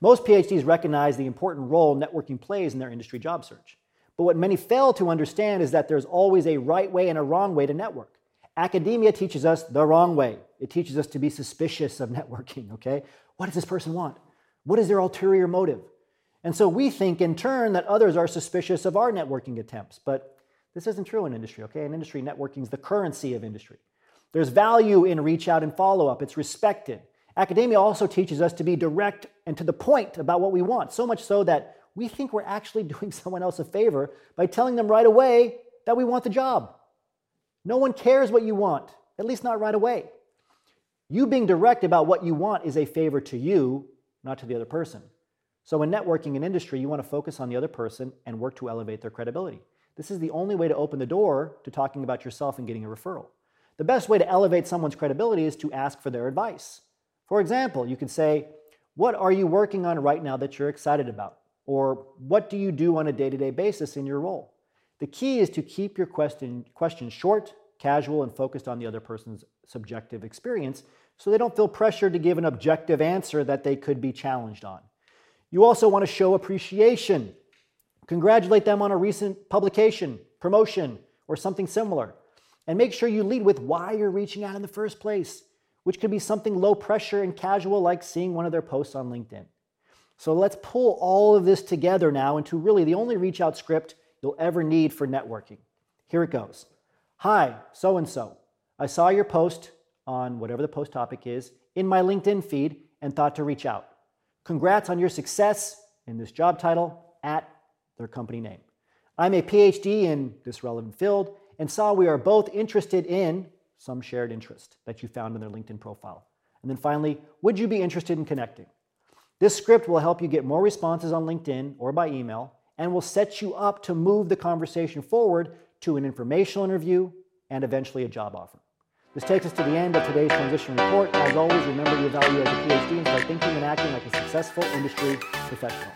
Most PhDs recognize the important role networking plays in their industry job search. But what many fail to understand is that there's always a right way and a wrong way to network. Academia teaches us the wrong way. It teaches us to be suspicious of networking, okay? What does this person want? What is their ulterior motive? And so we think in turn that others are suspicious of our networking attempts. But this isn't true in industry, okay? In industry, networking is the currency of industry. There's value in reach out and follow up, it's respected. Academia also teaches us to be direct and to the point about what we want, so much so that we think we're actually doing someone else a favor by telling them right away that we want the job. No one cares what you want, at least not right away. You being direct about what you want is a favor to you, not to the other person. So, in networking and industry, you want to focus on the other person and work to elevate their credibility. This is the only way to open the door to talking about yourself and getting a referral. The best way to elevate someone's credibility is to ask for their advice. For example, you could say, What are you working on right now that you're excited about? Or what do you do on a day to day basis in your role? The key is to keep your question, question short, casual, and focused on the other person's subjective experience so they don't feel pressured to give an objective answer that they could be challenged on. You also want to show appreciation. Congratulate them on a recent publication, promotion, or something similar. And make sure you lead with why you're reaching out in the first place, which could be something low pressure and casual like seeing one of their posts on LinkedIn. So let's pull all of this together now into really the only reach out script you'll ever need for networking. Here it goes. Hi, so and so. I saw your post on whatever the post topic is in my LinkedIn feed and thought to reach out. Congrats on your success in this job title at their company name. I'm a PhD in this relevant field and saw we are both interested in some shared interest that you found in their LinkedIn profile. And then finally, would you be interested in connecting? This script will help you get more responses on LinkedIn or by email and will set you up to move the conversation forward to an informational interview and eventually a job offer. This takes us to the end of today's transition report. As always, remember your value as a PhD and start thinking and acting like a successful industry professional.